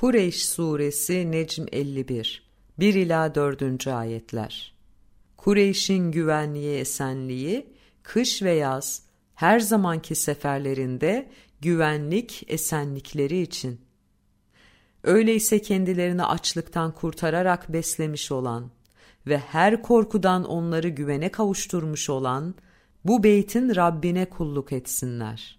Kureyş Suresi Necm 51 1 ila 4. ayetler. Kureyş'in güvenliği, esenliği kış ve yaz her zamanki seferlerinde güvenlik, esenlikleri için. Öyleyse kendilerini açlıktan kurtararak beslemiş olan ve her korkudan onları güvene kavuşturmuş olan bu beytin Rabbine kulluk etsinler.